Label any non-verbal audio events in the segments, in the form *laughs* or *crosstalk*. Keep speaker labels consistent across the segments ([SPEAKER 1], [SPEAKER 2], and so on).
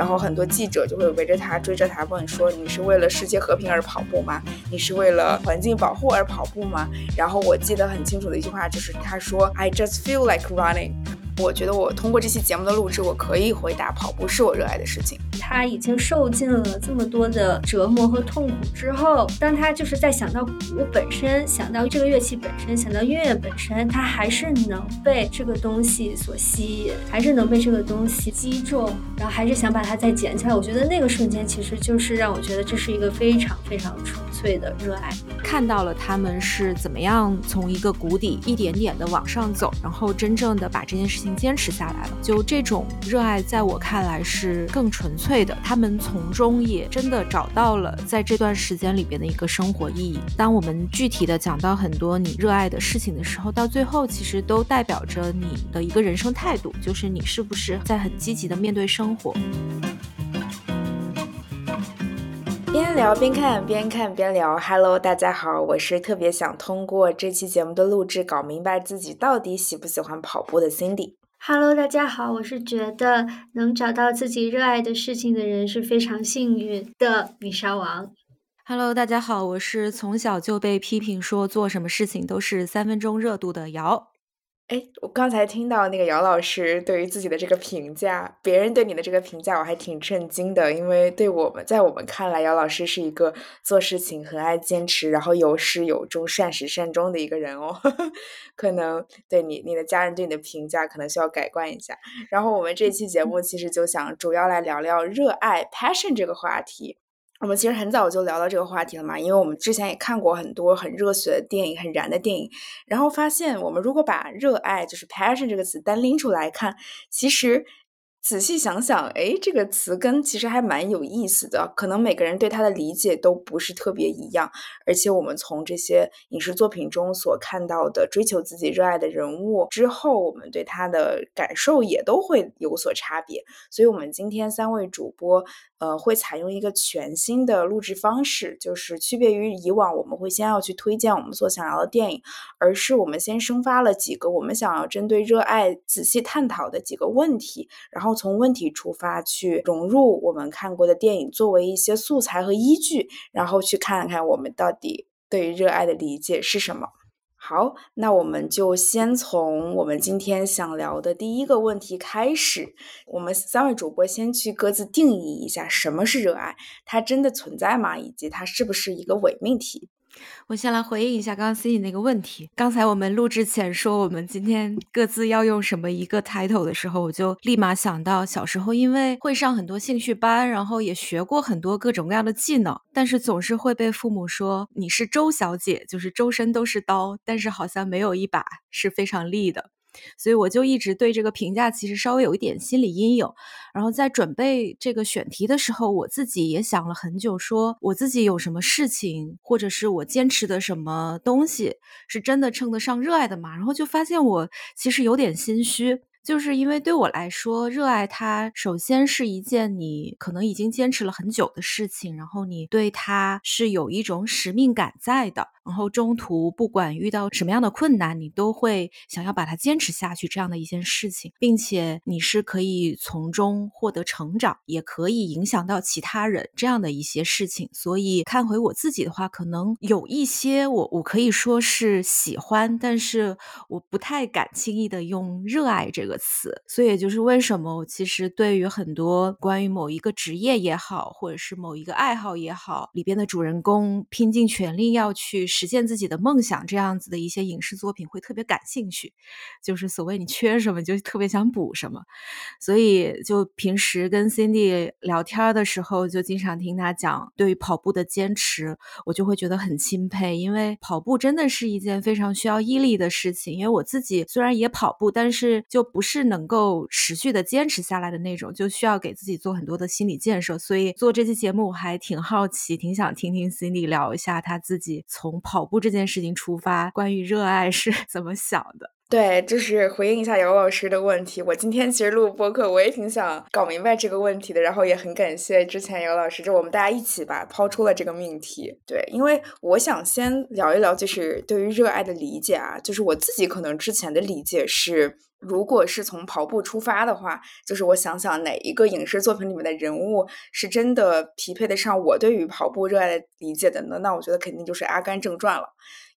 [SPEAKER 1] 然后很多记者就会围着他追着他问说：“你是为了世界和平而跑步吗？你是为了环境保护而跑步吗？”然后我记得很清楚的一句话就是他说：“I just feel like running。”我觉得我通过这期节目的录制，我可以回答跑步是我热爱的事情。
[SPEAKER 2] 他已经受尽了这么多的折磨和痛苦之后，当他就是在想到鼓本身，想到这个乐器本身，想到音乐本身，他还是能被这个东西所吸引，还是能被这个东西击中，然后还是想把它再捡起来。我觉得那个瞬间其实就是让我觉得这是一个非常非常纯粹的热爱。
[SPEAKER 3] 看到了他们是怎么样从一个谷底一点点的往上走，然后真正的把这件事情。坚持下来了，就这种热爱，在我看来是更纯粹的。他们从中也真的找到了在这段时间里边的一个生活意义。当我们具体的讲到很多你热爱的事情的时候，到最后其实都代表着你的一个人生态度，就是你是不是在很积极的面对生活。
[SPEAKER 1] 边聊边看，边看边聊。Hello，大家好，我是特别想通过这期节目的录制，搞明白自己到底喜不喜欢跑步的 Cindy。
[SPEAKER 2] Hello，大家好，我是觉得能找到自己热爱的事情的人是非常幸运的米沙王。
[SPEAKER 3] Hello，大家好，我是从小就被批评说做什么事情都是三分钟热度的瑶。
[SPEAKER 1] 哎，我刚才听到那个姚老师对于自己的这个评价，别人对你的这个评价，我还挺震惊的。因为对我们在我们看来，姚老师是一个做事情很爱坚持，然后有始有终、善始善终的一个人哦。*laughs* 可能对你、你的家人对你的评价，可能需要改观一下。然后我们这期节目其实就想主要来聊聊热爱 （passion） 这个话题。我们其实很早就聊到这个话题了嘛，因为我们之前也看过很多很热血的电影、很燃的电影，然后发现我们如果把热爱就是 passion 这个词单拎出来看，其实。仔细想想，哎，这个词根其实还蛮有意思的。可能每个人对它的理解都不是特别一样，而且我们从这些影视作品中所看到的追求自己热爱的人物之后，我们对他的感受也都会有所差别。所以，我们今天三位主播，呃，会采用一个全新的录制方式，就是区别于以往，我们会先要去推荐我们所想要的电影，而是我们先生发了几个我们想要针对热爱仔细探讨的几个问题，然后。从问题出发去融入我们看过的电影，作为一些素材和依据，然后去看看我们到底对于热爱的理解是什么。好，那我们就先从我们今天想聊的第一个问题开始。我们三位主播先去各自定义一下什么是热爱，它真的存在吗？以及它是不是一个伪命题？
[SPEAKER 3] 我先来回应一下刚刚 C 那个问题。刚才我们录制前说我们今天各自要用什么一个 title 的时候，我就立马想到小时候因为会上很多兴趣班，然后也学过很多各种各样的技能，但是总是会被父母说你是周小姐，就是周身都是刀，但是好像没有一把是非常利的。所以我就一直对这个评价其实稍微有一点心理阴影。然后在准备这个选题的时候，我自己也想了很久，说我自己有什么事情，或者是我坚持的什么东西，是真的称得上热爱的嘛？然后就发现我其实有点心虚。就是因为对我来说，热爱它首先是一件你可能已经坚持了很久的事情，然后你对它是有一种使命感在的，然后中途不管遇到什么样的困难，你都会想要把它坚持下去这样的一件事情，并且你是可以从中获得成长，也可以影响到其他人这样的一些事情。所以看回我自己的话，可能有一些我我可以说是喜欢，但是我不太敢轻易的用热爱这个。个词，所以也就是为什么，其实对于很多关于某一个职业也好，或者是某一个爱好也好，里边的主人公拼尽全力要去实现自己的梦想，这样子的一些影视作品会特别感兴趣。就是所谓你缺什么，就特别想补什么。所以就平时跟 Cindy 聊天的时候，就经常听他讲对于跑步的坚持，我就会觉得很钦佩，因为跑步真的是一件非常需要毅力的事情。因为我自己虽然也跑步，但是就不。不是能够持续的坚持下来的那种，就需要给自己做很多的心理建设。所以做这期节目，我还挺好奇，挺想听听 Cindy 聊一下他自己从跑步这件事情出发，关于热爱是 *laughs* 怎么想的。
[SPEAKER 1] 对，就是回应一下姚老师的问题。我今天其实录播客，我也挺想搞明白这个问题的。然后也很感谢之前姚老师，就我们大家一起吧抛出了这个命题。对，因为我想先聊一聊，就是对于热爱的理解啊，就是我自己可能之前的理解是，如果是从跑步出发的话，就是我想想哪一个影视作品里面的人物是真的匹配得上我对于跑步热爱的理解的呢？那我觉得肯定就是《阿甘正传》了。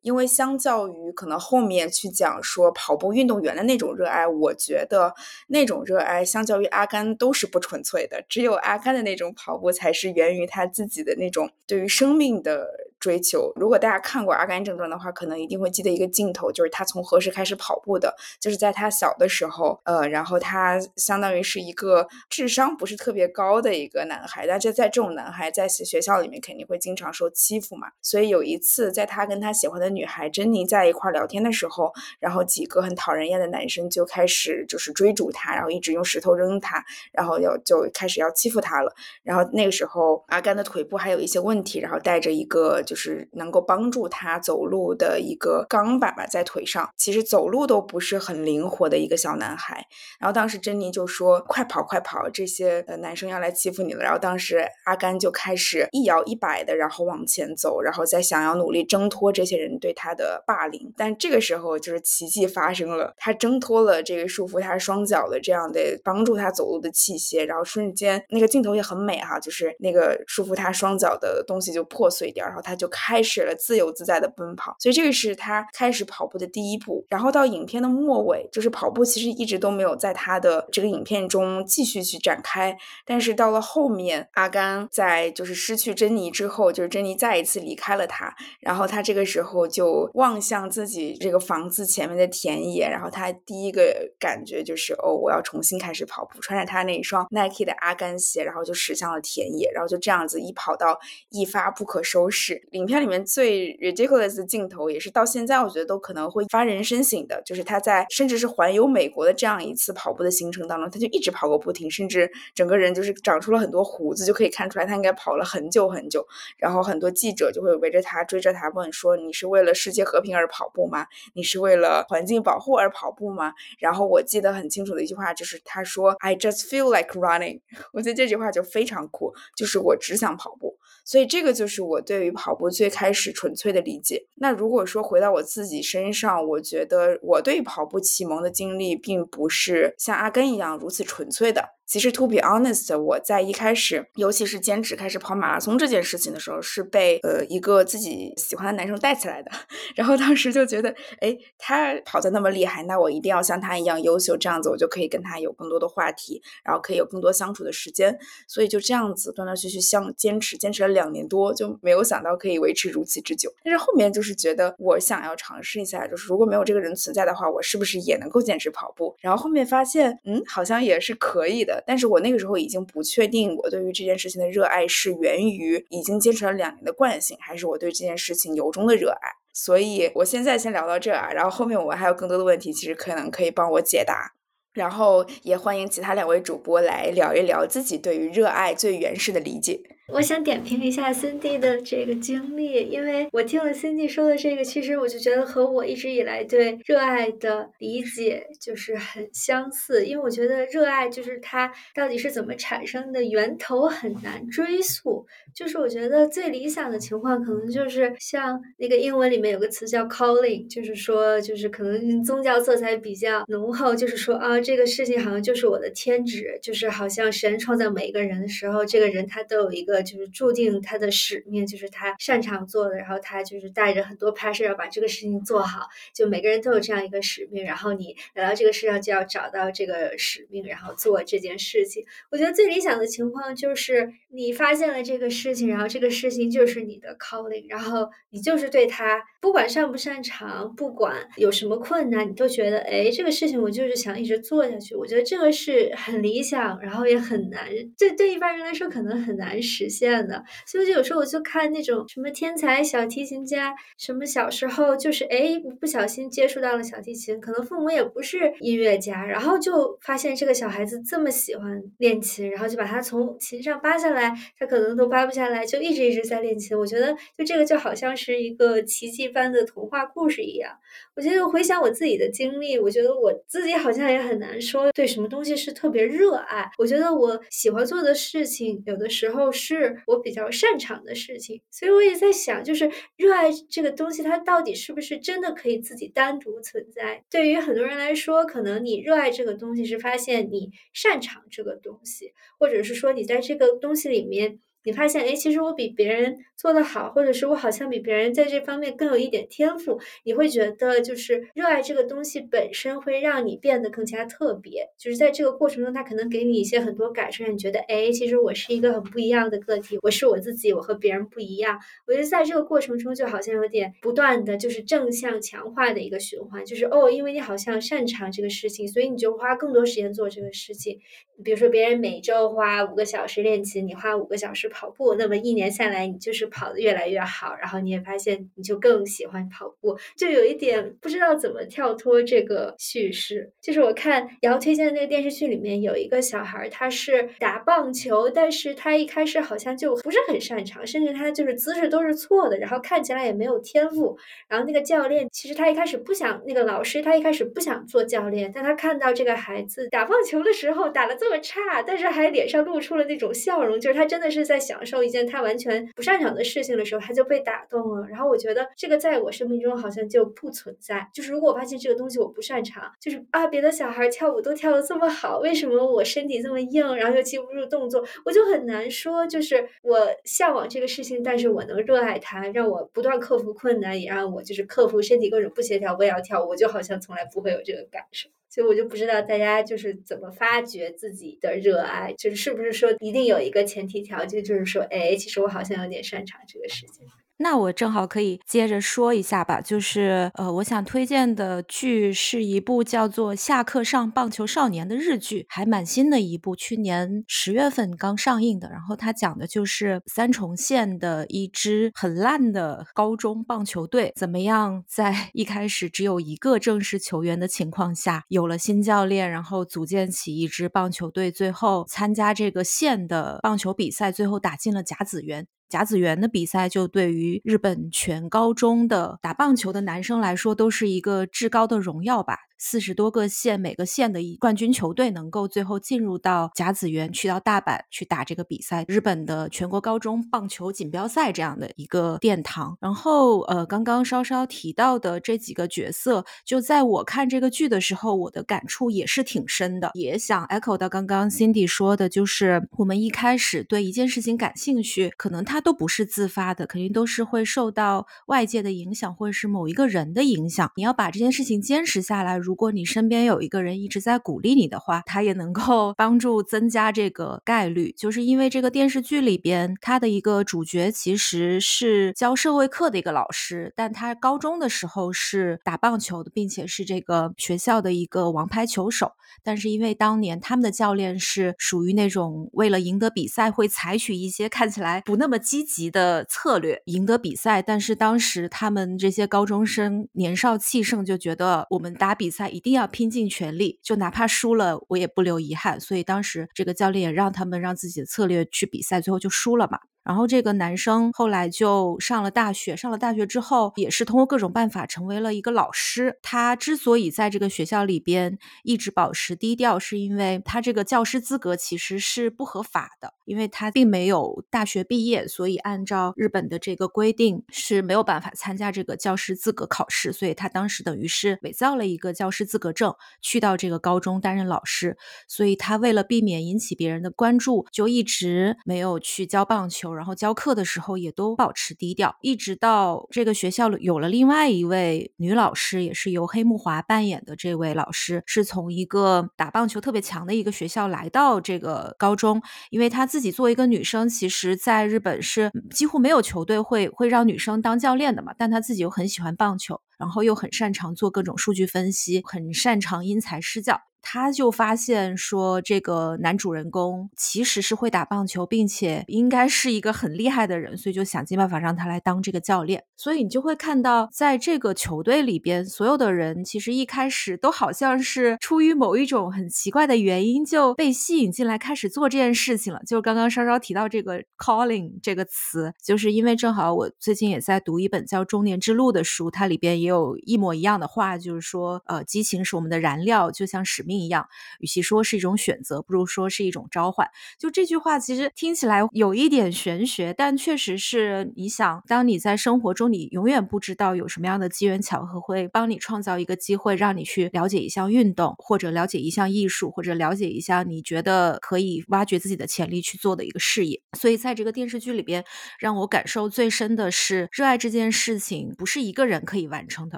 [SPEAKER 1] 因为相较于可能后面去讲说跑步运动员的那种热爱，我觉得那种热爱相较于阿甘都是不纯粹的，只有阿甘的那种跑步才是源于他自己的那种对于生命的。追求。如果大家看过《阿甘正传》的话，可能一定会记得一个镜头，就是他从何时开始跑步的，就是在他小的时候，呃，然后他相当于是一个智商不是特别高的一个男孩，但是在这种男孩在学校里面肯定会经常受欺负嘛。所以有一次，在他跟他喜欢的女孩珍妮在一块聊天的时候，然后几个很讨人厌的男生就开始就是追逐他，然后一直用石头扔他，然后要就开始要欺负他了。然后那个时候，阿甘的腿部还有一些问题，然后带着一个。就是能够帮助他走路的一个钢板吧，在腿上，其实走路都不是很灵活的一个小男孩。然后当时珍妮就说：“快跑，快跑，这些呃男生要来欺负你了。”然后当时阿甘就开始一摇一摆的，然后往前走，然后再想要努力挣脱这些人对他的霸凌。但这个时候就是奇迹发生了，他挣脱了这个束缚他双脚的这样的帮助他走路的器械，然后瞬间那个镜头也很美哈，就是那个束缚他双脚的东西就破碎掉，然后他就。就开始了自由自在的奔跑，所以这个是他开始跑步的第一步。然后到影片的末尾，就是跑步其实一直都没有在他的这个影片中继续去展开。但是到了后面，阿甘在就是失去珍妮之后，就是珍妮再一次离开了他，然后他这个时候就望向自己这个房子前面的田野，然后他第一个感觉就是哦，我要重新开始跑步，穿着他那一双 Nike 的阿甘鞋，然后就驶向了田野，然后就这样子一跑到一发不可收拾。影片里面最 ridiculous 的镜头，也是到现在我觉得都可能会发人深省的，就是他在甚至是环游美国的这样一次跑步的行程当中，他就一直跑个不停，甚至整个人就是长出了很多胡子，就可以看出来他应该跑了很久很久。然后很多记者就会围着他追着他问说：“你是为了世界和平而跑步吗？你是为了环境保护而跑步吗？”然后我记得很清楚的一句话就是他说：“I just feel like running。*laughs* ”我觉得这句话就非常酷，就是我只想跑步。所以这个就是我对于跑步最开始纯粹的理解。那如果说回到我自己身上，我觉得我对跑步启蒙的经历，并不是像阿根一样如此纯粹的。其实，to be honest，我在一开始，尤其是坚持开始跑马拉松这件事情的时候，是被呃一个自己喜欢的男生带起来的。*laughs* 然后当时就觉得，哎，他跑得那么厉害，那我一定要像他一样优秀，这样子我就可以跟他有更多的话题，然后可以有更多相处的时间。所以就这样子断断续续相坚持，坚持了两年多，就没有想到可以维持如此之久。但是后面就是觉得，我想要尝试一下，就是如果没有这个人存在的话，我是不是也能够坚持跑步？然后后面发现，嗯，好像也是可以的。但是我那个时候已经不确定，我对于这件事情的热爱是源于已经坚持了两年的惯性，还是我对这件事情由衷的热爱。所以我现在先聊到这啊，然后后面我还有更多的问题，其实可能可以帮我解答。然后也欢迎其他两位主播来聊一聊自己对于热爱最原始的理解。
[SPEAKER 2] 我想点评一下 Cindy 的这个经历，因为我听了 Cindy 说的这个，其实我就觉得和我一直以来对热爱的理解就是很相似。因为我觉得热爱就是它到底是怎么产生的，源头很难追溯。就是我觉得最理想的情况，可能就是像那个英文里面有个词叫 calling，就是说就是可能宗教色彩比较浓厚，就是说啊这个事情好像就是我的天职，就是好像神创造每一个人的时候，这个人他都有一个。就是注定他的使命，就是他擅长做的，然后他就是带着很多 passion 要把这个事情做好。就每个人都有这样一个使命，然后你来到这个世上就要找到这个使命，然后做这件事情。我觉得最理想的情况就是你发现了这个事情，然后这个事情就是你的 calling，然后你就是对他不管擅不擅长，不管有什么困难，你都觉得哎，这个事情我就是想一直做下去。我觉得这个是很理想，然后也很难，对对一般人来说可能很难实。现的，所以就有时候我就看那种什么天才小提琴家，什么小时候就是哎不小心接触到了小提琴，可能父母也不是音乐家，然后就发现这个小孩子这么喜欢练琴，然后就把他从琴上扒下来，他可能都扒不下来，就一直一直在练琴。我觉得就这个就好像是一个奇迹般的童话故事一样。我觉得回想我自己的经历，我觉得我自己好像也很难说对什么东西是特别热爱。我觉得我喜欢做的事情，有的时候是我比较擅长的事情。所以我也在想，就是热爱这个东西，它到底是不是真的可以自己单独存在？对于很多人来说，可能你热爱这个东西是发现你擅长这个东西，或者是说你在这个东西里面。你发现，哎，其实我比别人做得好，或者是我好像比别人在这方面更有一点天赋。你会觉得，就是热爱这个东西本身会让你变得更加特别。就是在这个过程中，它可能给你一些很多感受，让你觉得，哎，其实我是一个很不一样的个体，我是我自己，我和别人不一样。我觉得在这个过程中，就好像有点不断的就是正向强化的一个循环。就是哦，因为你好像擅长这个事情，所以你就花更多时间做这个事情。比如说，别人每周花五个小时练琴，你花五个小时。跑步，那么一年下来，你就是跑得越来越好，然后你也发现你就更喜欢跑步，就有一点不知道怎么跳脱这个叙事。就是我看瑶推荐的那个电视剧里面有一个小孩，他是打棒球，但是他一开始好像就不是很擅长，甚至他就是姿势都是错的，然后看起来也没有天赋。然后那个教练其实他一开始不想，那个老师他一开始不想做教练，但他看到这个孩子打棒球的时候打得这么差，但是还脸上露出了那种笑容，就是他真的是在。享受一件他完全不擅长的事情的时候，他就被打动了。然后我觉得这个在我生命中好像就不存在。就是如果我发现这个东西我不擅长，就是啊，别的小孩跳舞都跳得这么好，为什么我身体这么硬，然后又记不住动作，我就很难说。就是我向往这个事情，但是我能热爱它，让我不断克服困难，也让我就是克服身体各种不协调，我也要跳舞，我就好像从来不会有这个感受。所以我就不知道大家就是怎么发掘自己的热爱，就是是不是说一定有一个前提条件，就是说，哎，其实我好像有点擅长这个事情。
[SPEAKER 3] 那我正好可以接着说一下吧，就是呃，我想推荐的剧是一部叫做《下课上棒球少年》的日剧，还蛮新的一部，去年十月份刚上映的。然后它讲的就是三重县的一支很烂的高中棒球队，怎么样在一开始只有一个正式球员的情况下，有了新教练，然后组建起一支棒球队，最后参加这个县的棒球比赛，最后打进了甲子园。甲子园的比赛，就对于日本全高中的打棒球的男生来说，都是一个至高的荣耀吧。四十多个县，每个县的一冠军球队能够最后进入到甲子园，去到大阪去打这个比赛，日本的全国高中棒球锦标赛这样的一个殿堂。然后，呃，刚刚稍稍提到的这几个角色，就在我看这个剧的时候，我的感触也是挺深的。也想 echo 到刚刚 Cindy 说的，就是我们一开始对一件事情感兴趣，可能它都不是自发的，肯定都是会受到外界的影响，或者是某一个人的影响。你要把这件事情坚持下来，如如果你身边有一个人一直在鼓励你的话，他也能够 *laughs* 帮助增加这个概率。就是因为这个电视剧里边，他的一个主角其实是教社会课的一个老师，但他高中的时候是打棒球的，并且是这个学校的一个王牌球手。但是因为当年他们的教练是属于那种为了赢得比赛会采取一些看起来不那么积极的策略赢得比赛，但是当时他们这些高中生年少气盛，就觉得我们打比赛。一定要拼尽全力，就哪怕输了，我也不留遗憾。所以当时这个教练也让他们让自己的策略去比赛，最后就输了嘛。然后这个男生后来就上了大学，上了大学之后也是通过各种办法成为了一个老师。他之所以在这个学校里边一直保持低调，是因为他这个教师资格其实是不合法的，因为他并没有大学毕业，所以按照日本的这个规定是没有办法参加这个教师资格考试。所以他当时等于是伪造了一个教师资格证，去到这个高中担任老师。所以他为了避免引起别人的关注，就一直没有去教棒球。然后教课的时候也都保持低调，一直到这个学校有了另外一位女老师，也是由黑木华扮演的这位老师，是从一个打棒球特别强的一个学校来到这个高中，因为她自己作为一个女生，其实在日本是几乎没有球队会会让女生当教练的嘛，但她自己又很喜欢棒球，然后又很擅长做各种数据分析，很擅长因材施教。他就发现说，这个男主人公其实是会打棒球，并且应该是一个很厉害的人，所以就想尽办法让他来当这个教练。所以你就会看到，在这个球队里边，所有的人其实一开始都好像是出于某一种很奇怪的原因就被吸引进来，开始做这件事情了。就刚刚稍稍提到这个 “calling” 这个词，就是因为正好我最近也在读一本叫《中年之路》的书，它里边也有一模一样的话，就是说，呃，激情是我们的燃料，就像使命一样。与其说是一种选择，不如说是一种召唤。就这句话，其实听起来有一点玄学，但确实是你想，当你在生活中，你永远不知道有什么样的机缘巧合会帮你创造一个机会，让你去了解一项运动，或者了解一项艺术，或者了解一项你觉得可以挖掘自己的潜力去做的一个事业。所以，在这个电视剧里边，让我感受最深的是，热爱这件事情不是一个人可以完成的，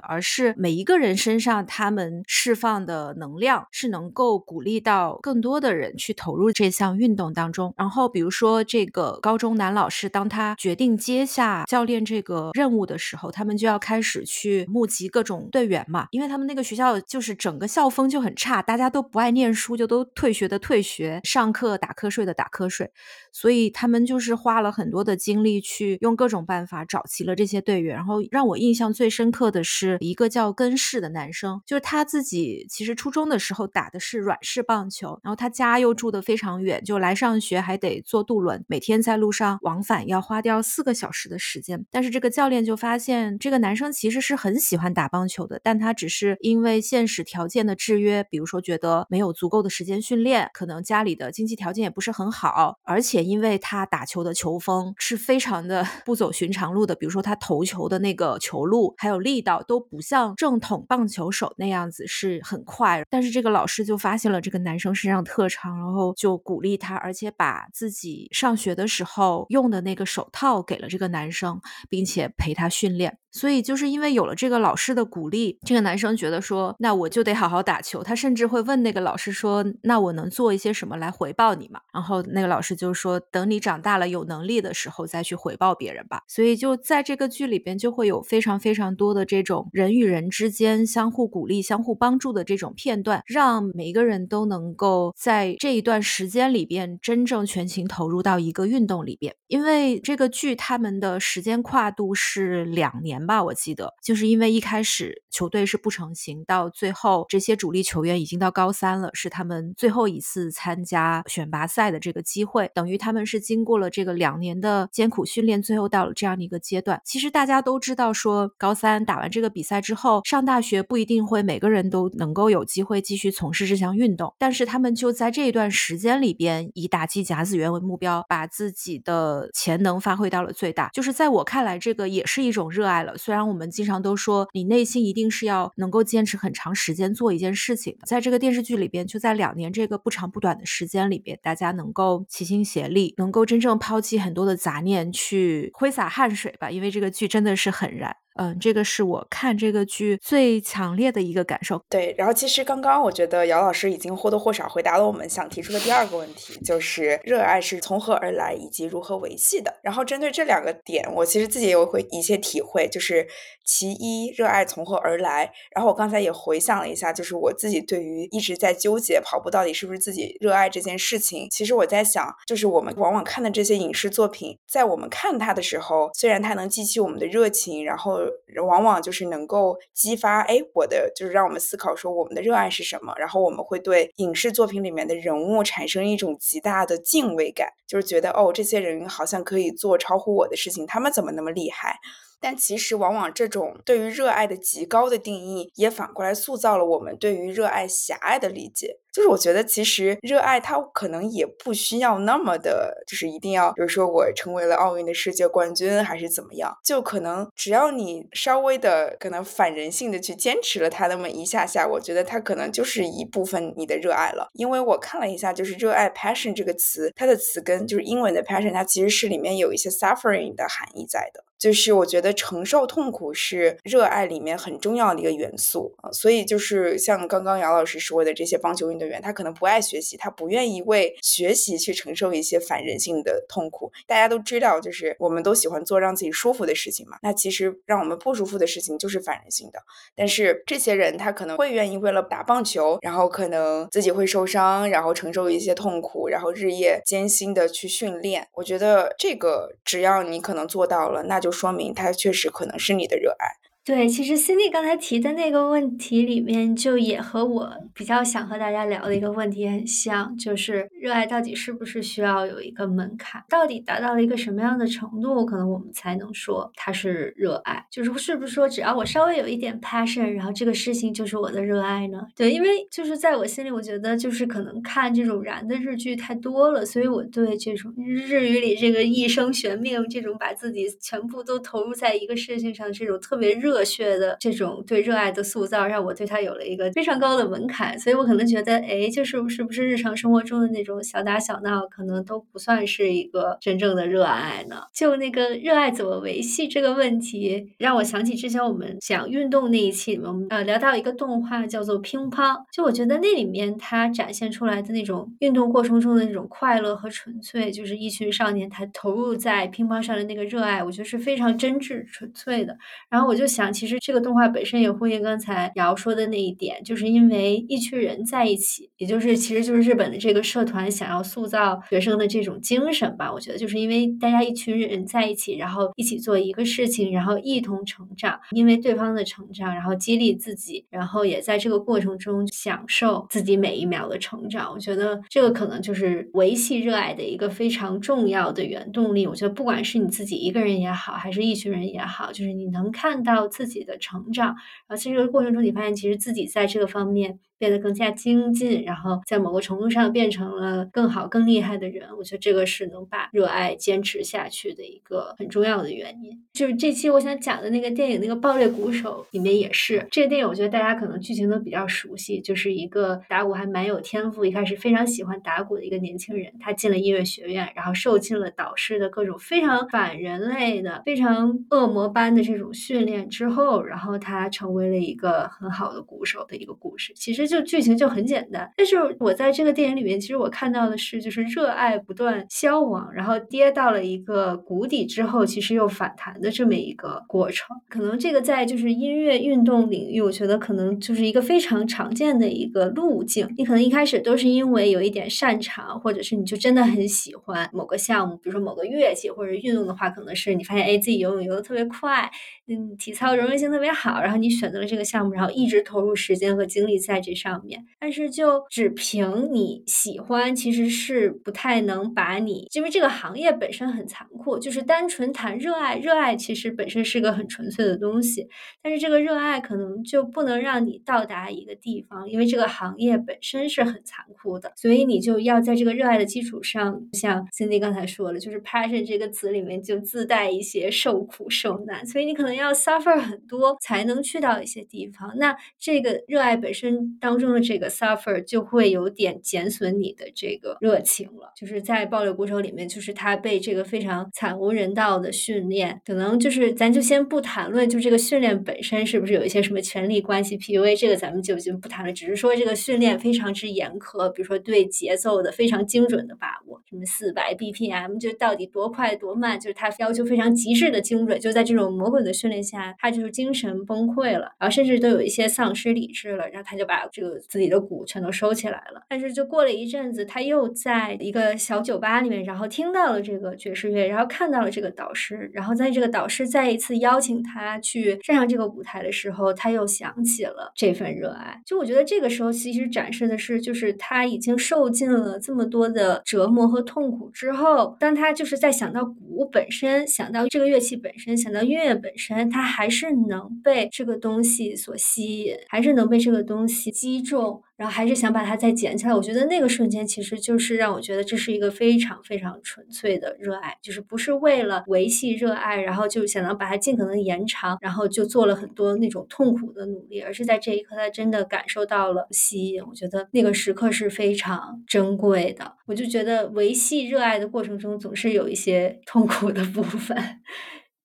[SPEAKER 3] 而是每一个人身上他们释放的能量是能够鼓励到更多的人去投入这项运动当中。然后，比如说这个高中男老师，当他决定接下教练这个任务的时候，他们就要开始去募集各种队员嘛，因为他们那个学校就是整个校风就很差，大家都不爱念书，就都退学的退学，上课打瞌睡的打瞌睡，所以他们就是花了很多的精力去用各种办法找齐了这些队员。然后让我印象最深刻的是一个叫根氏的男生，就是他自己其实初中的时候打的是软式棒球，然后他家又住得非常远，就来上学还得坐渡轮，每天在路上往返要花掉四个小时的时间。但是这个教练就发现这个男生其实是很喜欢打棒球的，但他只是因为现实条件的制约，比如说觉得没有足够的时间训练，可能家里的经济条件也不是很好，而且因为他打球的球风是非常的 *laughs* 不走寻常路的，比如说他投球的那个球路还有力道都不像正统棒球手那样子是很快。但是这个老老师就发现了这个男生身上特长，然后就鼓励他，而且把自己上学的时候用的那个手套给了这个男生，并且陪他训练。所以就是因为有了这个老师的鼓励，这个男生觉得说，那我就得好好打球。他甚至会问那个老师说：“那我能做一些什么来回报你吗？”然后那个老师就说：“等你长大了有能力的时候再去回报别人吧。”所以就在这个剧里边，就会有非常非常多的这种人与人之间相互鼓励、相互帮助的这种片段，让每一个人都能够在这一段时间里边真正全情投入到一个运动里边。因为这个剧他们的时间跨度是两年。吧，我记得就是因为一开始球队是不成型，到最后这些主力球员已经到高三了，是他们最后一次参加选拔赛的这个机会，等于他们是经过了这个两年的艰苦训练，最后到了这样的一个阶段。其实大家都知道，说高三打完这个比赛之后，上大学不一定会每个人都能够有机会继续从事这项运动，但是他们就在这一段时间里边，以打击甲子园为目标，把自己的潜能发挥到了最大。就是在我看来，这个也是一种热爱了。虽然我们经常都说，你内心一定是要能够坚持很长时间做一件事情，在这个电视剧里边，就在两年这个不长不短的时间里边，大家能够齐心协力，能够真正抛弃很多的杂念，去挥洒汗水吧，因为这个剧真的是很燃。嗯，这个是我看这个剧最强烈的一个感受。
[SPEAKER 1] 对，然后其实刚刚我觉得姚老师已经或多或少回答了我们想提出的第二个问题，就是热爱是从何而来以及如何维系的。然后针对这两个点，我其实自己也有会一些体会，就是其一，热爱从何而来。然后我刚才也回想了一下，就是我自己对于一直在纠结跑步到底是不是自己热爱这件事情，其实我在想，就是我们往往看的这些影视作品，在我们看它的时候，虽然它能激起我们的热情，然后往往就是能够激发，哎，我的就是让我们思考说我们的热爱是什么，然后我们会对影视作品里面的人物产生一种极大的敬畏感，就是觉得哦，这些人好像可以做超乎我的事情，他们怎么那么厉害？但其实往往这种对于热爱的极高的定义，也反过来塑造了我们对于热爱狭隘的理解。就是我觉得，其实热爱它可能也不需要那么的，就是一定要，比如说我成为了奥运的世界冠军，还是怎么样？就可能只要你稍微的可能反人性的去坚持了它那么一下下，我觉得它可能就是一部分你的热爱了。因为我看了一下，就是热爱 passion 这个词，它的词根就是英文的 passion，它其实是里面有一些 suffering 的含义在的。就是我觉得承受痛苦是热爱里面很重要的一个元素啊。所以就是像刚刚姚老师说的，这些棒球运动员，他可能不爱学习，他不愿意为学习去承受一些反人性的痛苦。大家都知道，就是我们都喜欢做让自己舒服的事情嘛。那其实让我们不舒服的事情就是反人性的。但是这些人他可能会愿意为了打棒球，然后可能自己会受伤，然后承受一些痛苦，然后日夜艰辛的去训练。我觉得这个只要你可能做到了，那就就说明他确实可能是你的热爱。
[SPEAKER 2] 对，其实 Cindy 刚才提的那个问题里面，就也和我比较想和大家聊的一个问题很像，就是热爱到底是不是需要有一个门槛？到底达到了一个什么样的程度，可能我们才能说它是热爱？就是是不是说只要我稍微有一点 passion，然后这个事情就是我的热爱呢？对，因为就是在我心里，我觉得就是可能看这种燃的日剧太多了，所以我对这种日语里这个一生悬命，这种把自己全部都投入在一个事情上，这种特别热。热血的这种对热爱的塑造，让我对他有了一个非常高的门槛，所以我可能觉得，哎，就是是不是日常生活中的那种小打小闹，可能都不算是一个真正的热爱呢？就那个热爱怎么维系这个问题，让我想起之前我们讲运动那一期，我们呃聊到一个动画叫做《乒乓》，就我觉得那里面它展现出来的那种运动过程中的那种快乐和纯粹，就是一群少年他投入在乒乓上的那个热爱，我觉得是非常真挚纯粹的。然后我就想。其实这个动画本身也呼应刚才瑶说的那一点，就是因为一群人在一起，也就是其实就是日本的这个社团想要塑造学生的这种精神吧。我觉得就是因为大家一群人在一起，然后一起做一个事情，然后一同成长，因为对方的成长，然后激励自己，然后也在这个过程中享受自己每一秒的成长。我觉得这个可能就是维系热爱的一个非常重要的原动力。我觉得不管是你自己一个人也好，还是一群人也好，就是你能看到。自己的成长，然后在这个过程中，你发现其实自己在这个方面。变得更加精进，然后在某个程度上变成了更好、更厉害的人。我觉得这个是能把热爱坚持下去的一个很重要的原因。就是这期我想讲的那个电影《那个爆裂鼓手》里面也是这个电影，我觉得大家可能剧情都比较熟悉，就是一个打鼓还蛮有天赋，一开始非常喜欢打鼓的一个年轻人，他进了音乐学院，然后受尽了导师的各种非常反人类的、非常恶魔般的这种训练之后，然后他成为了一个很好的鼓手的一个故事。其实。就剧情就很简单，但是我在这个电影里面，其实我看到的是，就是热爱不断消亡，然后跌到了一个谷底之后，其实又反弹的这么一个过程。可能这个在就是音乐运动领域，我觉得可能就是一个非常常见的一个路径。你可能一开始都是因为有一点擅长，或者是你就真的很喜欢某个项目，比如说某个乐器或者运动的话，可能是你发现哎自己游泳游的特别快，嗯，体操柔韧性特别好，然后你选择了这个项目，然后一直投入时间和精力在这。上面，但是就只凭你喜欢，其实是不太能把你，因为这个行业本身很残酷，就是单纯谈热爱，热爱其实本身是个很纯粹的东西，但是这个热爱可能就不能让你到达一个地方，因为这个行业本身是很残酷的，所以你就要在这个热爱的基础上，像 Cindy 刚才说了，就是 passion 这个词里面就自带一些受苦受难，所以你可能要 suffer 很多才能去到一些地方，那这个热爱本身。当中的这个 suffer 就会有点减损你的这个热情了。就是在暴力鼓手里面，就是他被这个非常惨无人道的训练，可能就是咱就先不谈论，就这个训练本身是不是有一些什么权力关系 PUA，这个咱们就就不谈了。只是说这个训练非常之严苛，比如说对节奏的非常精准的把握，什么四百 BPM 就到底多快多慢，就是他要求非常极致的精准。就在这种魔鬼的训练下，他就是精神崩溃了，然后甚至都有一些丧失理智了，然后他就把。这个自己的鼓全都收起来了，但是就过了一阵子，他又在一个小酒吧里面，然后听到了这个爵士乐，然后看到了这个导师，然后在这个导师再一次邀请他去站上这个舞台的时候，他又想起了这份热爱。就我觉得这个时候其实展示的是，就是他已经受尽了这么多的折磨和痛苦之后，当他就是在想到鼓本身，想到这个乐器本身，想到音乐本身，他还是能被这个东西所吸引，还是能被这个东西。击中，然后还是想把它再捡起来。我觉得那个瞬间其实就是让我觉得这是一个非常非常纯粹的热爱，就是不是为了维系热爱，然后就想要把它尽可能延长，然后就做了很多那种痛苦的努力，而是在这一刻他真的感受到了吸引。我觉得那个时刻是非常珍贵的。我就觉得维系热爱的过程中总是有一些痛苦的部分。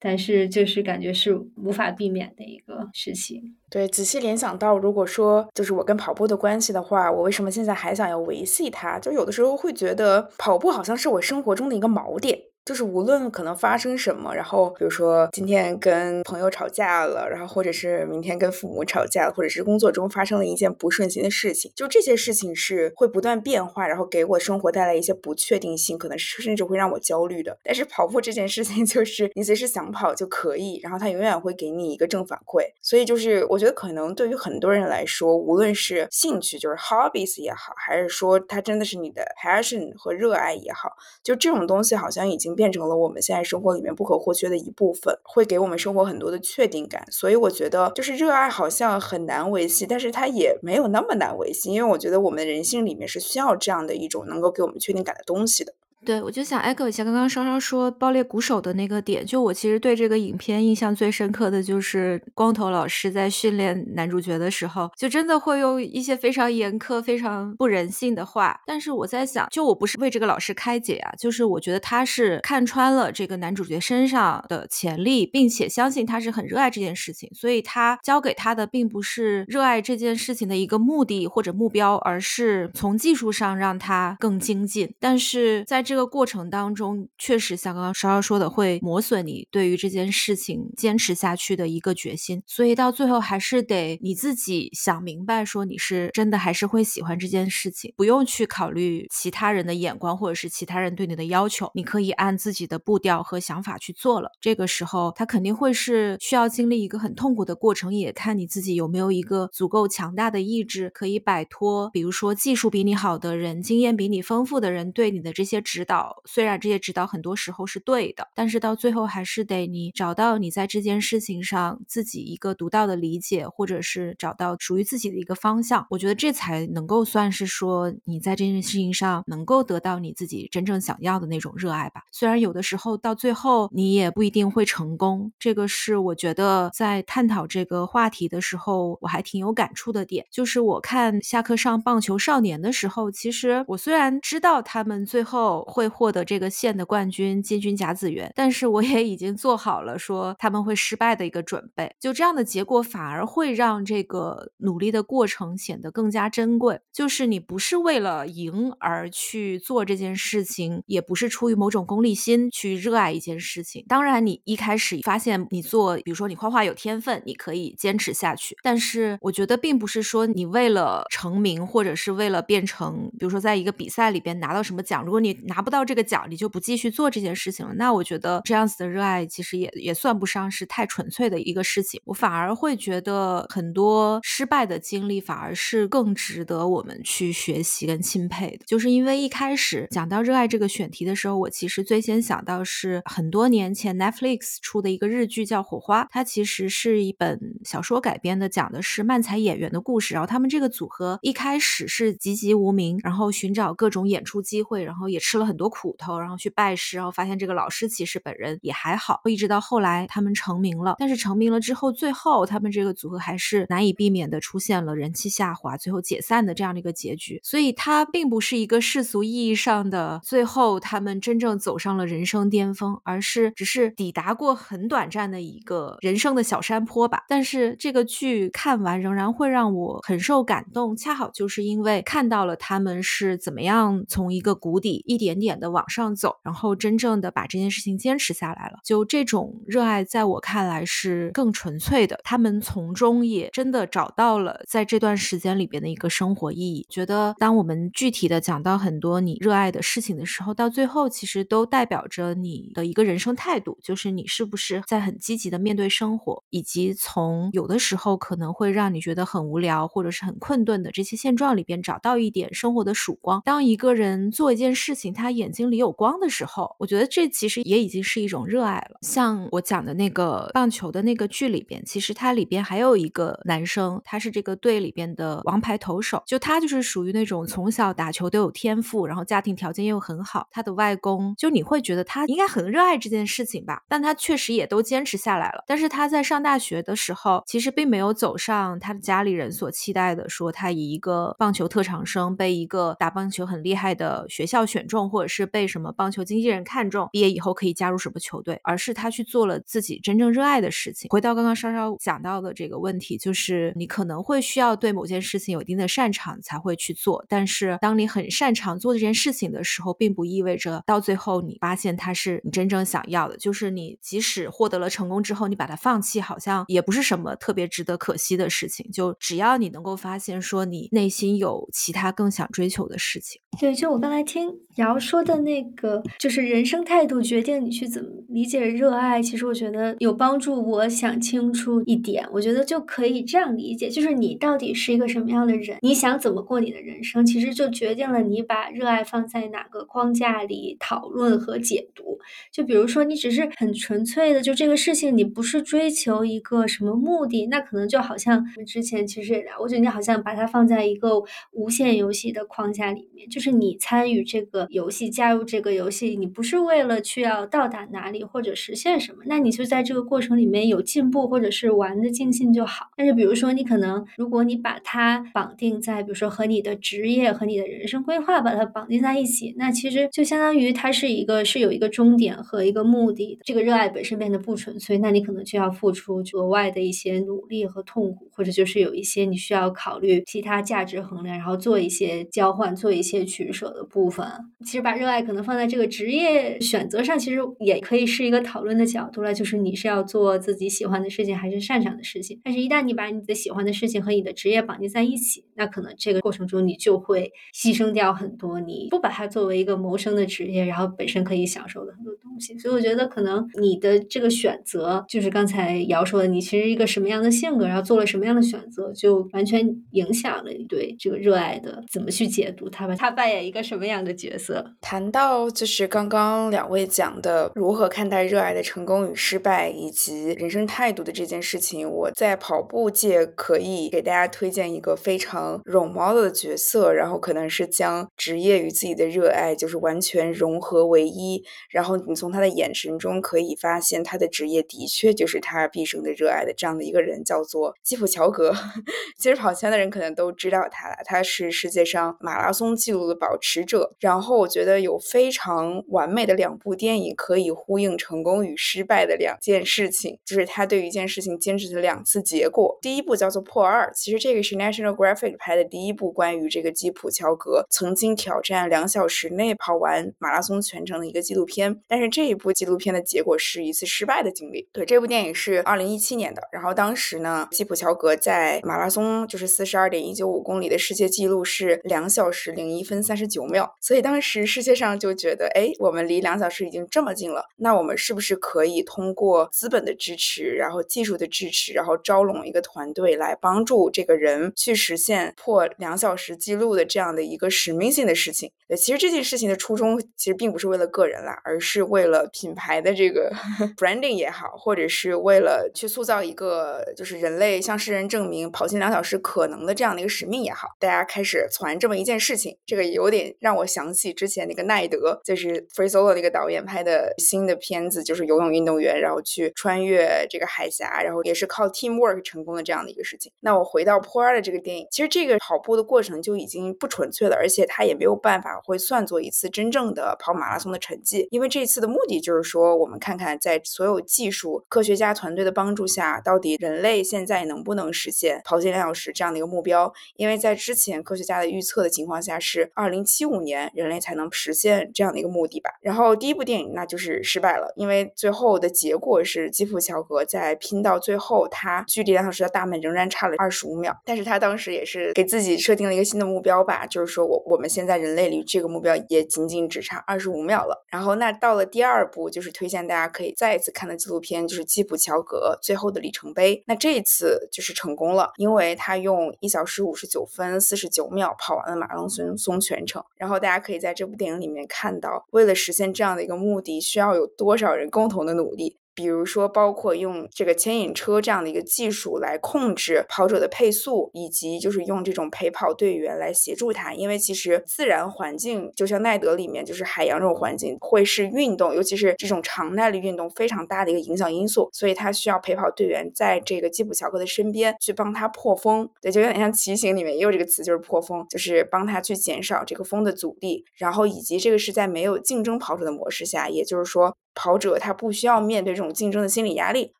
[SPEAKER 2] 但是就是感觉是无法避免的一个事情。
[SPEAKER 1] 对，仔细联想到，如果说就是我跟跑步的关系的话，我为什么现在还想要维系它？就有的时候会觉得跑步好像是我生活中的一个锚点。就是无论可能发生什么，然后比如说今天跟朋友吵架了，然后或者是明天跟父母吵架了，或者是工作中发生了一件不顺心的事情，就这些事情是会不断变化，然后给我生活带来一些不确定性，可能甚至会让我焦虑的。但是跑步这件事情，*laughs* 就是你随时想跑就可以，然后它永远会给你一个正反馈。所以就是我觉得可能对于很多人来说，无论是兴趣就是 hobbies 也好，还是说它真的是你的 passion 和热爱也好，就这种东西好像已经。变成了我们现在生活里面不可或缺的一部分，会给我们生活很多的确定感。所以我觉得，就是热爱好像很难维系，但是它也没有那么难维系，因为我觉得我们人性里面是需要这样的一种能够给我们确定感的东西的。
[SPEAKER 3] 对，我就想 echo 一下刚刚稍稍说爆裂鼓手的那个点。就我其实对这个影片印象最深刻的就是光头老师在训练男主角的时候，就真的会用一些非常严苛、非常不人性的话。但是我在想，就我不是为这个老师开解啊，就是我觉得他是看穿了这个男主角身上的潜力，并且相信他是很热爱这件事情，所以他教给他的并不是热爱这件事情的一个目的或者目标，而是从技术上让他更精进。但是在这个过程当中，确实像刚刚稍稍说的，会磨损你对于这件事情坚持下去的一个决心。所以到最后还是得你自己想明白，说你是真的还是会喜欢这件事情，不用去考虑其他人的眼光或者是其他人对你的要求，你可以按自己的步调和想法去做了。这个时候，他肯定会是需要经历一个很痛苦的过程，也看你自己有没有一个足够强大的意志，可以摆脱，比如说技术比你好的人、经验比你丰富的人对你的这些指指导。虽然这些指导很多时候是对的，但是到最后还是得你找到你在这件事情上自己一个独到的理解，或者是找到属于自己的一个方向。我觉得这才能够算是说你在这件事情上能够得到你自己真正想要的那种热爱吧。虽然有的时候到最后你也不一定会成功，这个是我觉得在探讨这个话题的时候我还挺有感触的点。就是我看《下课上棒球少年》的时候，其实我虽然知道他们最后会获。得这个县的冠军金军甲子园，但是我也已经做好了说他们会失败的一个准备。就这样的结果反而会让这个努力的过程显得更加珍贵。就是你不是为了赢而去做这件事情，也不是出于某种功利心去热爱一件事情。当然，你一开始发现你做，比如说你画画有天分，你可以坚持下去。但是我觉得并不是说你为了成名，或者是为了变成，比如说在一个比赛里边拿到什么奖，如果你拿不到这个。奖你就不继续做这件事情了，那我觉得这样子的热爱其实也也算不上是太纯粹的一个事情。我反而会觉得很多失败的经历反而是更值得我们去学习跟钦佩的。就是因为一开始讲到热爱这个选题的时候，我其实最先想到是很多年前 Netflix 出的一个日剧叫《火花》，它其实是一本小说改编的，讲的是漫才演员的故事。然后他们这个组合一开始是籍籍无名，然后寻找各种演出机会，然后也吃了很多苦。头，然后去拜师，然后发现这个老师其实本人也还好，一直到后来他们成名了。但是成名了之后，最后他们这个组合还是难以避免的出现了人气下滑，最后解散的这样的一个结局。所以它并不是一个世俗意义上的最后他们真正走上了人生巅峰，而是只是抵达过很短暂的一个人生的小山坡吧。但是这个剧看完仍然会让我很受感动，恰好就是因为看到了他们是怎么样从一个谷底一点点的往。上走，然后真正的把这件事情坚持下来了。就这种热爱，在我看来是更纯粹的。他们从中也真的找到了在这段时间里边的一个生活意义。觉得当我们具体的讲到很多你热爱的事情的时候，到最后其实都代表着你的一个人生态度，就是你是不是在很积极的面对生活，以及从有的时候可能会让你觉得很无聊或者是很困顿的这些现状里边找到一点生活的曙光。当一个人做一件事情，他眼睛里有光的时候，我觉得这其实也已经是一种热爱了。像我讲的那个棒球的那个剧里边，其实它里边还有一个男生，他是这个队里边的王牌投手，就他就是属于那种从小打球都有天赋，然后家庭条件又很好。他的外公就你会觉得他应该很热爱这件事情吧，但他确实也都坚持下来了。但是他在上大学的时候，其实并没有走上他的家里人所期待的，说他以一个棒球特长生被一个打棒球很厉害的学校选中，或者是被什么棒球经纪人看中，毕业以后可以加入什么球队，而是他去做了自己真正热爱的事情。回到刚刚稍稍讲到的这个问题，就是你可能会需要对某件事情有一定的擅长才会去做，但是当你很擅长做这件事情的时候，并不意味着到最后你发现它是你真正想要的。就是你即使获得了成功之后，你把它放弃，好像也不是什么特别值得可惜的事情。就只要你能够发现说你内心有其他更想追求的事情。
[SPEAKER 2] 对，就我刚才听瑶说的那个，就是人生态度决定你去怎么理解热爱。其实我觉得有帮助。我想清楚一点，我觉得就可以这样理解，就是你到底是一个什么样的人，你想怎么过你的人生，其实就决定了你把热爱放在哪个框架里讨论和解读。就比如说，你只是很纯粹的，就这个事情，你不是追求一个什么目的，那可能就好像之前其实也聊，我觉得你好像把它放在一个无限游戏的框架里面，就是你参与这个游戏，加入这个游戏，你不是为了去要到达哪里或者实现什么，那你就在这个过程里面有进步或者是玩的尽兴就好。但是比如说，你可能如果你把它绑定在，比如说和你的职业和你的人生规划把它绑定在一起，那其实就相当于它是一个是有一个终点和一个目的的，这个热爱本身变得不纯粹，那你可能就要付出额外的一些努力和痛苦，或者就是有一些你需要考虑其他价值衡量，然后做一些交换，做一些取舍的部分。其实把热爱可能放在这个职业选择上，其实也可以是一个讨论的角度了，就是你是要做自己喜欢的事情还是擅长的事情。但是，一旦你把你的喜欢的事情和你的职业绑定在一起，那可能这个过程中你就会牺牲掉很多，你不把它作为一个谋生的职业，然后本身可以享受的很多东西。所以，我觉得可能你的这个选择，就是刚才姚说的，你其实一个什么样的性格，然后做了什么样的选择，就完全影响了你对这个热爱的怎么去解读它吧。他扮演一个什么样的角色？
[SPEAKER 1] 谈到就是刚刚两位讲的如何看待热爱的成功与失败，以及人生态度的这件事情，我在跑步界可以给大家推荐一个非常 role model 的角色，然后可能是将职业与自己的热爱就是完全融合为一，然后你从他的眼神中可以发现他的职业的确就是他毕生的热爱的这样的一个人，叫做基普乔格。*laughs* 其实跑圈的人可能都知道他了，他是世界上马拉松纪录的保持者。然后我觉得有非常完美的两部电影可以呼应成功与失败的两件事情，就是他对于一件事情坚持的两次结果。第一部叫做《破二》，其实这个是 National Graphic 拍的第一部关于这个基普乔格曾经挑战两小时内跑完马拉松全程的一个纪录片。但是这一部纪录片的结果是一次失败的经历。对，这部电影是二零一七年的。然后当时呢，基普乔格在马拉松就是四十二点一九五公里的世界纪录是两小时零一分三十九秒。所以当时世界上就觉得，哎，我们离两小时已经这么近了，那我们是不是可以通过资本的支持，然后技术的支持，然后招拢一个团队来帮助这个人去实现破两小时记录的这样的一个使命性的事情？呃，其实这件事情的初衷其实并不是为了个人啦，而是为了品牌的这个 *laughs* branding 也好，或者是为了去塑造一个就是人类向世人证明跑进两小时可能的这样的一个使命也好，大家开始传这么一件事情。这个有点让我想起之前那个奈德，就是 Free Solo 那个导演拍的新的片子，就是游泳运动员然后去穿越这个海峡，然后也是靠 teamwork 成功的这样的一个事情。那我回到破二的这个电影，其实这个跑步的过程就已经不纯粹了，而且它也没有办法会算作一次真正的跑马拉松的成绩，因为这次的目的就是说，我们看看在所有技术科学家团队的帮助下，到底人类现在能不能实现跑进两小时这样的一个目标？因为在之前科学家的预测的情况下，是二零七五年人类才能实现这样的一个目的吧。然后第一部电影那就是失败了，因为最后的结果是基普乔格在拼到最后，他距离两小时的大门仍然差了二十五秒。但是他当时也是给自己设定了一个新的目标吧，就是说我我们现在人类离这个目标也仅仅只差二十五秒了。然后那到了第二部，就是推荐大家可以再一次看的纪录片，就是基普乔格最后的里程碑。那这一次就是成功了，因为他用一小时五十九分四十九秒跑完了马拉松全程。然后大家可以在这部电影里面看到，为了实现这样的一个目的，需要有多少人共同的努力。比如说，包括用这个牵引车这样的一个技术来控制跑者的配速，以及就是用这种陪跑队员来协助他。因为其实自然环境就像奈德里面就是海洋这种环境，会是运动，尤其是这种长耐力运动非常大的一个影响因素。所以他需要陪跑队员在这个基普乔克的身边去帮他破风。对，就有点像骑行里面也有这个词，就是破风，就是帮他去减少这个风的阻力。然后以及这个是在没有竞争跑者的模式下，也就是说。跑者他不需要面对这种竞争的心理压力，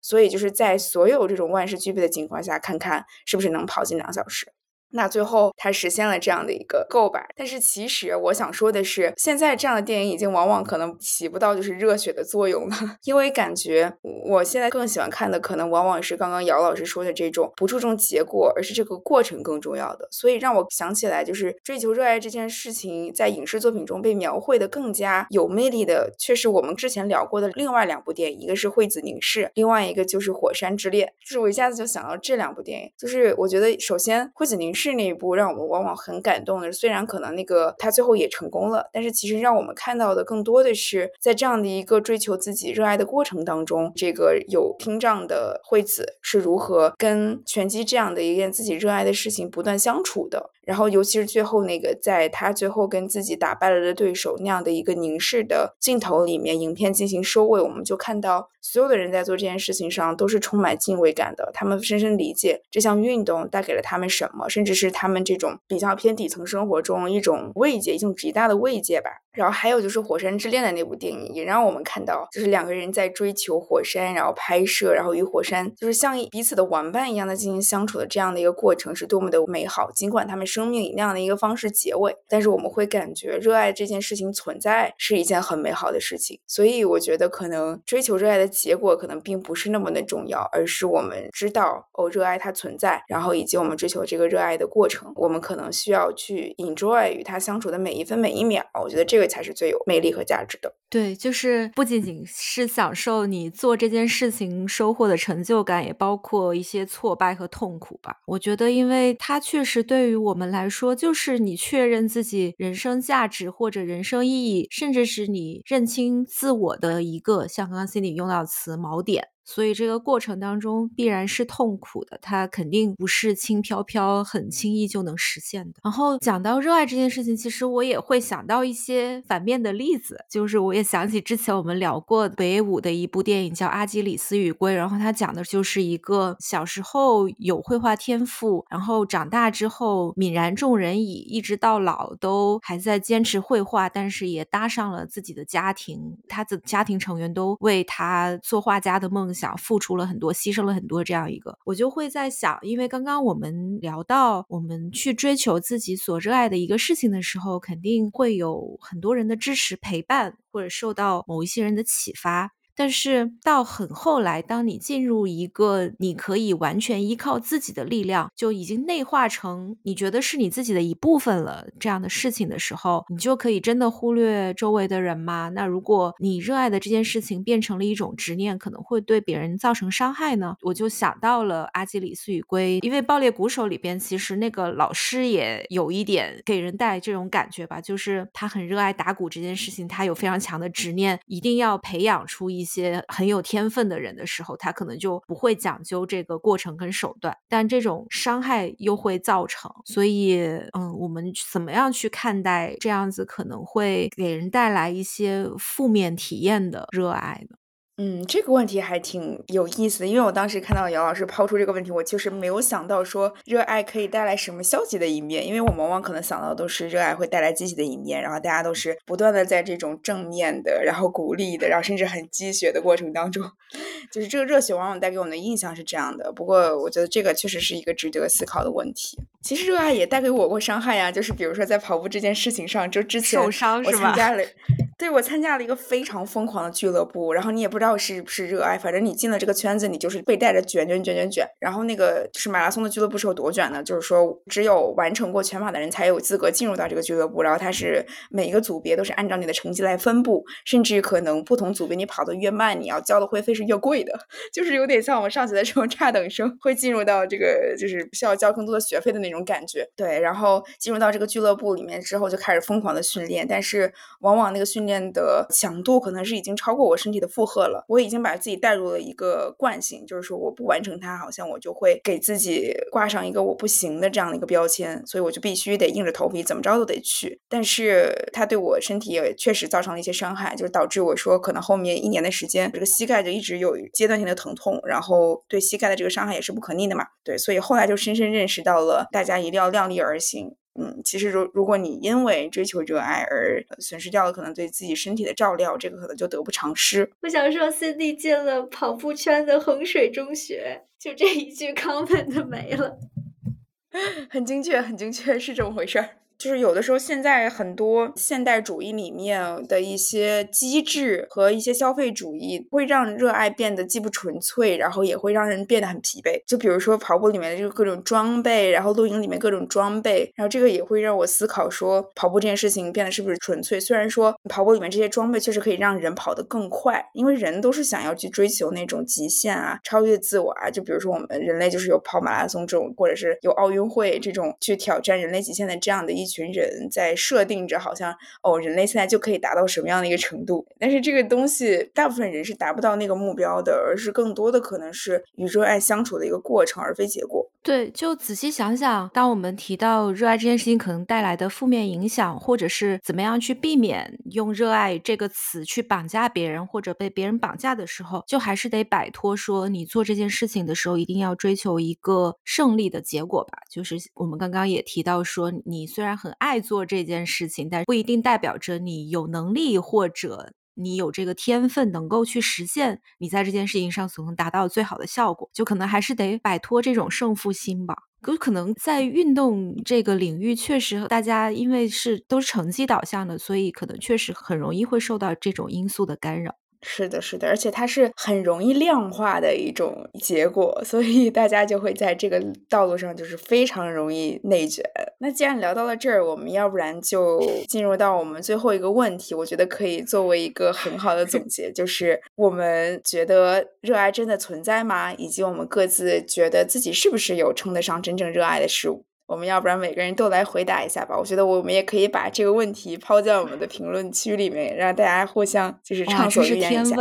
[SPEAKER 1] 所以就是在所有这种万事俱备的情况下，看看是不是能跑进两小时。那最后他实现了这样的一个够吧，但是其实我想说的是，现在这样的电影已经往往可能起不到就是热血的作用了，*laughs* 因为感觉我现在更喜欢看的可能往往是刚刚姚老师说的这种不注重结果，而是这个过程更重要的。所以让我想起来，就是追求热爱这件事情在影视作品中被描绘的更加有魅力的，却是我们之前聊过的另外两部电影，一个是《惠子凝视》，另外一个就是《火山之恋》。就是我一下子就想到这两部电影，就是我觉得首先《惠子凝视》。是那一部让我们往往很感动的，虽然可能那个他最后也成功了，但是其实让我们看到的更多的是在这样的一个追求自己热爱的过程当中，这个有听障的惠子是如何跟拳击这样的一件自己热爱的事情不断相处的。然后，尤其是最后那个，在他最后跟自己打败了的对手那样的一个凝视的镜头里面，影片进行收尾，我们就看到所有的人在做这件事情上都是充满敬畏感的。他们深深理解这项运动带给了他们什么，甚至是他们这种比较偏底层生活中一种慰藉，一种极大的慰藉吧。然后还有就是《火山之恋》的那部电影，也让我们看到，就是两个人在追求火山，然后拍摄，然后与火山就是像彼此的玩伴一样的进行相处的这样的一个过程，是多么的美好。尽管他们生命以那样的一个方式结尾，但是我们会感觉热爱这件事情存在是一件很美好的事情。所以我觉得，可能追求热爱的结果可能并不是那么的重要，而是我们知道哦，热爱它存在，然后以及我们追求这个热爱的过程，我们可能需要去 enjoy 与他相处的每一分每一秒。我觉得这个。才是最有魅力和价值的。
[SPEAKER 3] 对，就是不仅仅是享受你做这件事情收获的成就感，也包括一些挫败和痛苦吧。我觉得，因为它确实对于我们来说，就是你确认自己人生价值或者人生意义，甚至是你认清自我的一个，像刚刚 Cindy 用到词锚点。所以这个过程当中必然是痛苦的，它肯定不是轻飘飘、很轻易就能实现的。然后讲到热爱这件事情，其实我也会想到一些反面的例子，就是我也想起之前我们聊过北舞的一部电影叫《阿基里斯与龟》，然后它讲的就是一个小时候有绘画天赋，然后长大之后泯然众人矣，一直到老都还在坚持绘画，但是也搭上了自己的家庭，他的家庭成员都为他做画家的梦想。想付出了很多，牺牲了很多，这样一个，我就会在想，因为刚刚我们聊到我们去追求自己所热爱的一个事情的时候，肯定会有很多人的支持陪伴，或者受到某一些人的启发。但是到很后来，当你进入一个你可以完全依靠自己的力量，就已经内化成你觉得是你自己的一部分了这样的事情的时候，你就可以真的忽略周围的人吗？那如果你热爱的这件事情变成了一种执念，可能会对别人造成伤害呢？我就想到了《阿基里斯与龟》，因为《爆裂鼓手》里边其实那个老师也有一点给人带这种感觉吧，就是他很热爱打鼓这件事情，他有非常强的执念，一定要培养出一。些很有天分的人的时候，他可能就不会讲究这个过程跟手段，但这种伤害又会造成。所以，嗯，我们怎么样去看待这样子可能会给人带来一些负面体验的热爱呢？
[SPEAKER 1] 嗯，这个问题还挺有意思的，因为我当时看到姚老师抛出这个问题，我就是没有想到说热爱可以带来什么消极的一面，因为我们往往可能想到都是热爱会带来积极的一面，然后大家都是不断的在这种正面的，然后鼓励的，然后甚至很积雪的过程当中，*laughs* 就是这个热血往往带给我们的印象是这样的。不过我觉得这个确实是一个值得思考的问题。其实热爱也带给我过伤害呀，就是比如说在跑步这件事情上，就之前
[SPEAKER 3] 受伤
[SPEAKER 1] 我参加了。对，我参加了一个非常疯狂的俱乐部，然后你也不知道是不是热爱，反正你进了这个圈子，你就是被带着卷卷卷卷卷。然后那个就是马拉松的俱乐部是有多卷呢？就是说只有完成过全马的人才有资格进入到这个俱乐部，然后它是每一个组别都是按照你的成绩来分布，甚至可能不同组别你跑得越慢，你要交的会费是越贵的，*laughs* 就是有点像我们上学的时候差等生会进入到这个就是需要交更多的学费的那种感觉。对，然后进入到这个俱乐部里面之后就开始疯狂的训练，但是往往那个训练的强度可能是已经超过我身体的负荷了。我已经把自己带入了一个惯性，就是说我不完成它，好像我就会给自己挂上一个我不行的这样的一个标签，所以我就必须得硬着头皮怎么着都得去。但是它对我身体也确实造成了一些伤害，就是导致我说可能后面一年的时间，这个膝盖就一直有阶段性的疼痛，然后对膝盖的这个伤害也是不可逆的嘛。对，所以后来就深深认识到了，大家一定要量力而行。嗯，其实如如果你因为追求热爱而损失掉了可能对自己身体的照料，这个可能就得不偿失。
[SPEAKER 2] 我想说，Cindy 进了跑步圈的衡水中学，就这一句 *laughs* comment 没了。*laughs*
[SPEAKER 1] 很精确，很精确，是这么回事儿。就是有的时候，现在很多现代主义里面的一些机制和一些消费主义，会让热爱变得既不纯粹，然后也会让人变得很疲惫。就比如说跑步里面的这个各种装备，然后露营里面各种装备，然后这个也会让我思考说，跑步这件事情变得是不是纯粹？虽然说跑步里面这些装备确实可以让人跑得更快，因为人都是想要去追求那种极限啊，超越自我啊。就比如说我们人类就是有跑马拉松这种，或者是有奥运会这种去挑战人类极限的这样的一。群人在设定着，好像哦，人类现在就可以达到什么样的一个程度？但是这个东西，大部分人是达不到那个目标的，而是更多的可能是与热爱相处的一个过程，而非结果。
[SPEAKER 3] 对，就仔细想想，当我们提到热爱这件事情可能带来的负面影响，或者是怎么样去避免用“热爱”这个词去绑架别人，或者被别人绑架的时候，就还是得摆脱说你做这件事情的时候一定要追求一个胜利的结果吧。就是我们刚刚也提到说，你虽然很爱做这件事情，但不一定代表着你有能力或者。你有这个天分，能够去实现你在这件事情上所能达到最好的效果，就可能还是得摆脱这种胜负心吧。可可能在运动这个领域，确实大家因为是都是成绩导向的，所以可能确实很容易会受到这种因素的干扰。
[SPEAKER 1] 是的，是的，而且它是很容易量化的一种结果，所以大家就会在这个道路上就是非常容易内卷。那既然聊到了这儿，我们要不然就进入到我们最后一个问题，我觉得可以作为一个很好的总结，就是我们觉得热爱真的存在吗？以及我们各自觉得自己是不是有称得上真正热爱的事物？我们要不然每个人都来回答一下吧。我觉得我们也可以把这个问题抛在我们的评论区里面，让大家互相就是畅所欲言一下。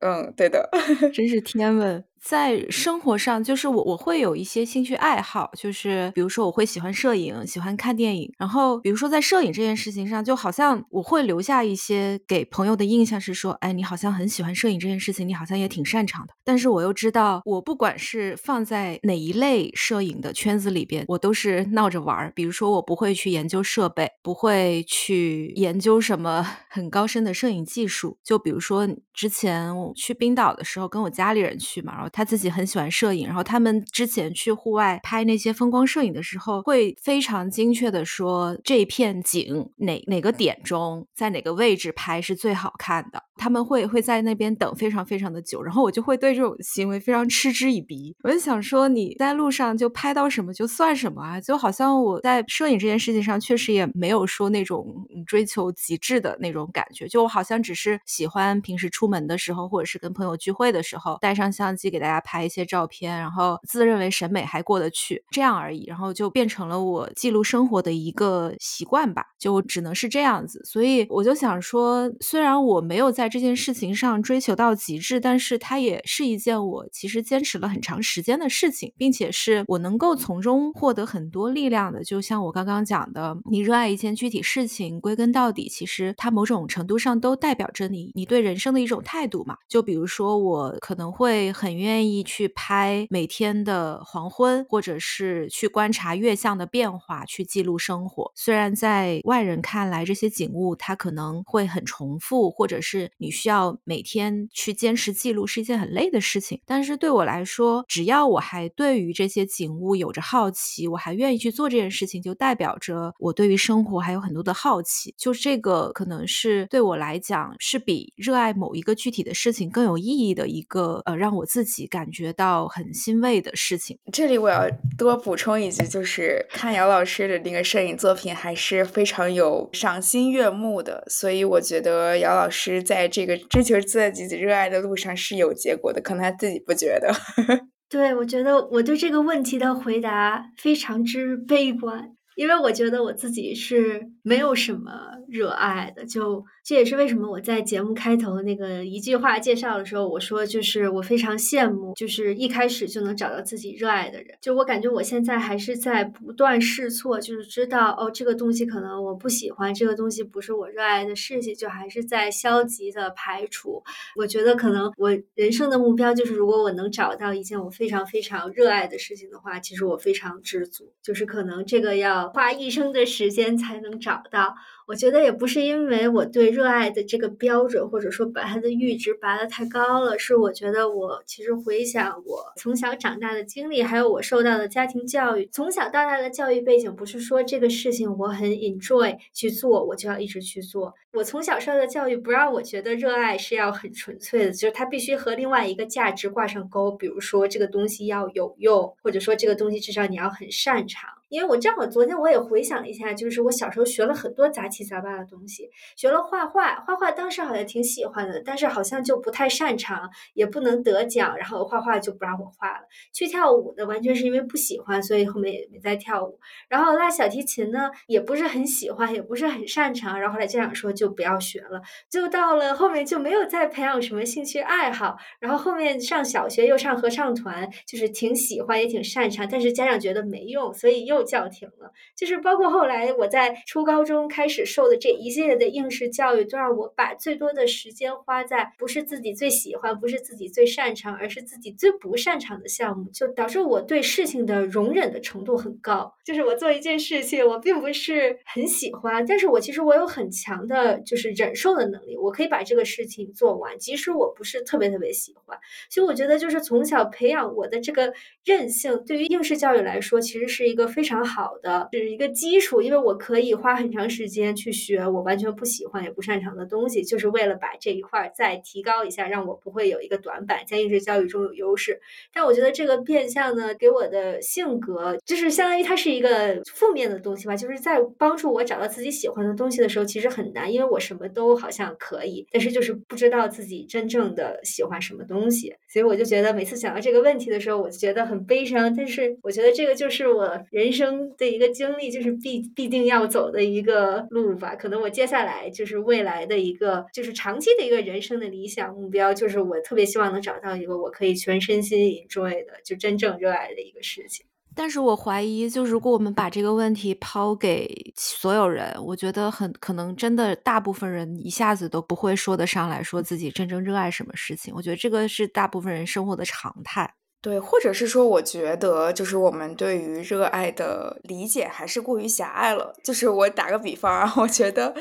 [SPEAKER 1] 嗯，对的，*laughs*
[SPEAKER 3] 真是天问。在生活上，就是我我会有一些兴趣爱好，就是比如说我会喜欢摄影，喜欢看电影。然后比如说在摄影这件事情上，就好像我会留下一些给朋友的印象是说，哎，你好像很喜欢摄影这件事情，你好像也挺擅长的。但是我又知道，我不管是放在哪一类摄影的圈子里边，我都是闹着玩儿。比如说我不会去研究设备，不会去研究什么很高深的摄影技术。就比如说之前我去冰岛的时候，跟我家里人去嘛，然后。他自己很喜欢摄影，然后他们之前去户外拍那些风光摄影的时候，会非常精确的说这片景哪哪个点中，在哪个位置拍是最好看的。他们会会在那边等非常非常的久，然后我就会对这种行为非常嗤之以鼻。我就想说，你在路上就拍到什么就算什么啊？就好像我在摄影这件事情上，确实也没有说那种追求极致的那种感觉。就我好像只是喜欢平时出门的时候，或者是跟朋友聚会的时候，带上相机给大家拍一些照片，然后自认为审美还过得去，这样而已。然后就变成了我记录生活的一个习惯吧，就只能是这样子。所以我就想说，虽然我没有在在这件事情上追求到极致，但是它也是一件我其实坚持了很长时间的事情，并且是我能够从中获得很多力量的。就像我刚刚讲的，你热爱一件具体事情，归根到底，其实它某种程度上都代表着你你对人生的一种态度嘛。就比如说，我可能会很愿意去拍每天的黄昏，或者是去观察月相的变化，去记录生活。虽然在外人看来，这些景物它可能会很重复，或者是你需要每天去坚持记录是一件很累的事情，但是对我来说，只要我还对于这些景物有着好奇，我还愿意去做这件事情，就代表着我对于生活还有很多的好奇。就这个可能是对我来讲，是比热爱某一个具体的事情更有意义的一个呃，让我自己感觉到很欣慰的事情。
[SPEAKER 1] 这里我要多补充一句，就是看姚老师的那个摄影作品还是非常有赏心悦目的，所以我觉得姚老师在。这个追求自己热爱的路上是有结果的，可能他自己不觉得。*laughs*
[SPEAKER 2] 对，我觉得我对这个问题的回答非常之悲观。因为我觉得我自己是没有什么热爱的，就这也是为什么我在节目开头那个一句话介绍的时候，我说就是我非常羡慕，就是一开始就能找到自己热爱的人。就我感觉我现在还是在不断试错，就是知道哦这个东西可能我不喜欢，这个东西不是我热爱的事情，就还是在消极的排除。我觉得可能我人生的目标就是，如果我能找到一件我非常非常热爱的事情的话，其实我非常知足。就是可能这个要。花一生的时间才能找到。我觉得也不是因为我对热爱的这个标准，或者说把它的阈值拔得太高了，是我觉得我其实回想我从小长大的经历，还有我受到的家庭教育，从小到大的教育背景，不是说这个事情我很 enjoy 去做，我就要一直去做。我从小受到的教育不让我觉得热爱是要很纯粹的，就是它必须和另外一个价值挂上钩，比如说这个东西要有用，或者说这个东西至少你要很擅长。因为我正好昨天我也回想了一下，就是我小时候学了很多杂七杂八的东西，学了画画，画画当时好像挺喜欢的，但是好像就不太擅长，也不能得奖，然后画画就不让我画了。去跳舞的完全是因为不喜欢，所以后面也没再跳舞。然后拉小提琴呢，也不是很喜欢，也不是很擅长，然后后来家长说就不要学了。就到了后面就没有再培养什么兴趣爱好。然后后面上小学又上合唱团，就是挺喜欢也挺擅长，但是家长觉得没用，所以又。又叫停了，就是包括后来我在初高中开始受的这一系列的应试教育，都让我把最多的时间花在不是自己最喜欢、不是自己最擅长，而是自己最不擅长的项目，就导致我对事情的容忍的程度很高。就是我做一件事情，我并不是很喜欢，但是我其实我有很强的就是忍受的能力，我可以把这个事情做完，即使我不是特别特别喜欢。所以我觉得，就是从小培养我的这个韧性，对于应试教育来说，其实是一个非非常好的是一个基础，因为我可以花很长时间去学我完全不喜欢也不擅长的东西，就是为了把这一块再提高一下，让我不会有一个短板，在应试教育中有优势。但我觉得这个变相呢，给我的性格就是相当于它是一个负面的东西吧，就是在帮助我找到自己喜欢的东西的时候，其实很难，因为我什么都好像可以，但是就是不知道自己真正的喜欢什么东西。所以我就觉得每次想到这个问题的时候，我就觉得很悲伤。但是我觉得这个就是我人。生的一个经历，就是必必定要走的一个路吧。可能我接下来就是未来的一个，就是长期的一个人生的理想目标，就是我特别希望能找到一个我可以全身心 enjoy 的，就真正热爱的一个事情。
[SPEAKER 3] 但是我怀疑，就如果我们把这个问题抛给所有人，我觉得很可能真的大部分人一下子都不会说得上来说自己真正热爱什么事情。我觉得这个是大部分人生活的常态。
[SPEAKER 1] 对，或者是说，我觉得就是我们对于热爱的理解还是过于狭隘了。就是我打个比方啊，我觉得。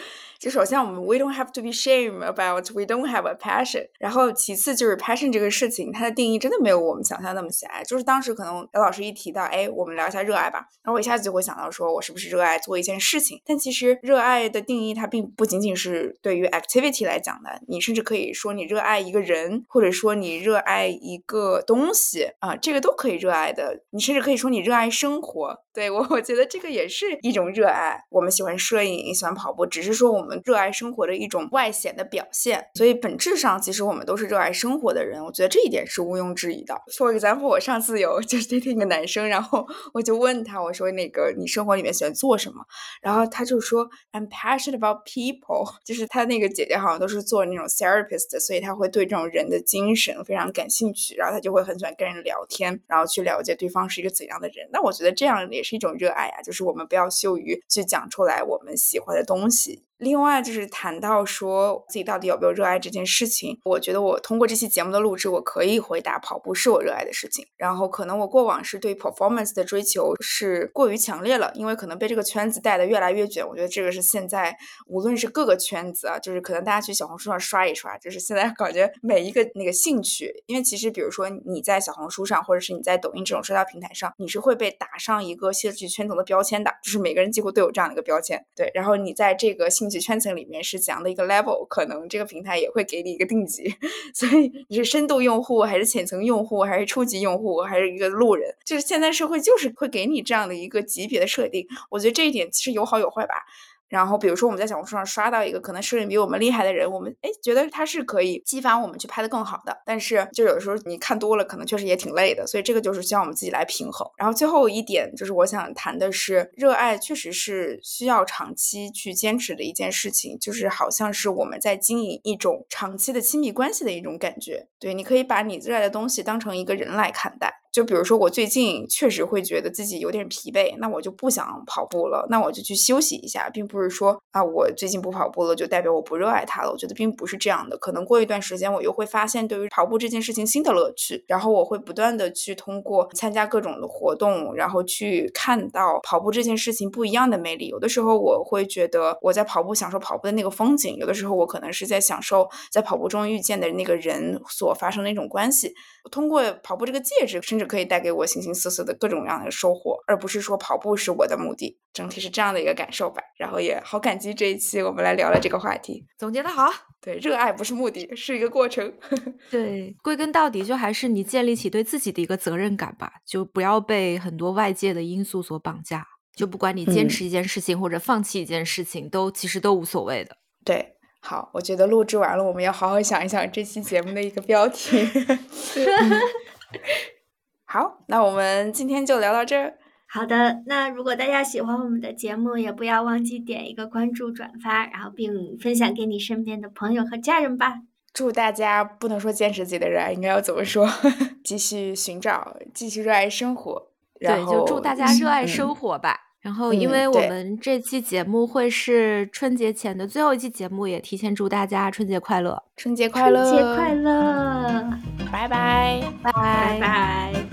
[SPEAKER 1] 就首先我们 we don't have to be shame about we don't have a passion，然后其次就是 passion 这个事情，它的定义真的没有我们想象那么狭隘。就是当时可能姚老师一提到，哎，我们聊一下热爱吧，然后我一下子就会想到说，我是不是热爱做一件事情？但其实热爱的定义它并不仅仅是对于 activity 来讲的，你甚至可以说你热爱一个人，或者说你热爱一个东西啊，这个都可以热爱的。你甚至可以说你热爱生活。对我，我觉得这个也是一种热爱。我们喜欢摄影，喜欢跑步，只是说我们热爱生活的一种外显的表现。所以本质上，其实我们都是热爱生活的人。我觉得这一点是毋庸置疑的。For example，我上次有 *laughs* 就是听听一个男生，然后 *laughs* 我就问他，我说那个你生活里面喜欢做什么？然后他就说 I'm passionate about people。*laughs* 就是他那个姐姐好像都是做那种 therapist，所以他会对这种人的精神非常感兴趣，然后他就会很喜欢跟人聊天，然后去了解对方是一个怎样的人。那我觉得这样也。是一种热爱啊，就是我们不要羞于去讲出来我们喜欢的东西。另外就是谈到说自己到底有没有热爱这件事情，我觉得我通过这期节目的录制，我可以回答跑步是我热爱的事情。然后可能我过往是对 performance 的追求是过于强烈了，因为可能被这个圈子带的越来越卷。我觉得这个是现在无论是各个圈子啊，就是可能大家去小红书上刷一刷，就是现在感觉每一个那个兴趣，因为其实比如说你在小红书上，或者是你在抖音这种社交平台上，你是会被打上一个兴趣圈层的标签的，就是每个人几乎都有这样的一个标签。对，然后你在这个兴兴趣圈层里面是怎样的一个 level，可能这个平台也会给你一个定级，*laughs* 所以你是深度用户还是浅层用户，还是初级用户，还是一个路人，就是现在社会就是会给你这样的一个级别的设定。我觉得这一点其实有好有坏吧。然后比如说我们在小红书上刷到一个可能摄影比我们厉害的人，我们哎觉得他是可以激发我们去拍的更好的。但是就有的时候你看多了，可能确实也挺累的。所以这个就是需要我们自己来平衡。然后最后一点就是我想谈的是，热爱确实是需要长期去坚持的一件事情，就是好像是我们在经营一种长期的亲密关系的一种感觉。对，你可以把你热爱的东西当成一个人来看待。就比如说，我最近确实会觉得自己有点疲惫，那我就不想跑步了，那我就去休息一下，并不是说啊，我最近不跑步了就代表我不热爱它了。我觉得并不是这样的，可能过一段时间我又会发现对于跑步这件事情新的乐趣，然后我会不断的去通过参加各种的活动，然后去看到跑步这件事情不一样的魅力。有的时候我会觉得我在跑步享受跑步的那个风景，有的时候我可能是在享受在跑步中遇见的那个人所发生的一种关系。通过跑步这个介质，甚至可以带给我形形色色的各种各样的收获，而不是说跑步是我的目的。整体是这样的一个感受吧。然后也好感激这一期我们来聊了这个话题，
[SPEAKER 3] 总结的好。
[SPEAKER 1] 对，热爱不是目的，是一个过程。*laughs*
[SPEAKER 3] 对，归根到底就还是你建立起对自己的一个责任感吧，就不要被很多外界的因素所绑架。就不管你坚持一件事情或者放弃一件事情，都其实都无所谓的。
[SPEAKER 1] 对。好，我觉得录制完了，我们要好好想一想这期节目的一个标题。*laughs* *laughs* 好，那我们今天就聊到这儿。
[SPEAKER 2] 好的，那如果大家喜欢我们的节目，也不要忘记点一个关注、转发，然后并分享给你身边的朋友和家人吧。
[SPEAKER 1] 祝大家不能说坚持自己的热爱，应该要怎么说？*laughs* 继续寻找，继续热爱生活。
[SPEAKER 3] 对，就祝大家热爱生活吧。然后，因为我们这期节目会是春节前的最后一期节目，也提前祝大家春节快乐！
[SPEAKER 1] 春节快乐！
[SPEAKER 2] 春节快乐！
[SPEAKER 1] 拜拜！
[SPEAKER 3] 拜
[SPEAKER 2] 拜！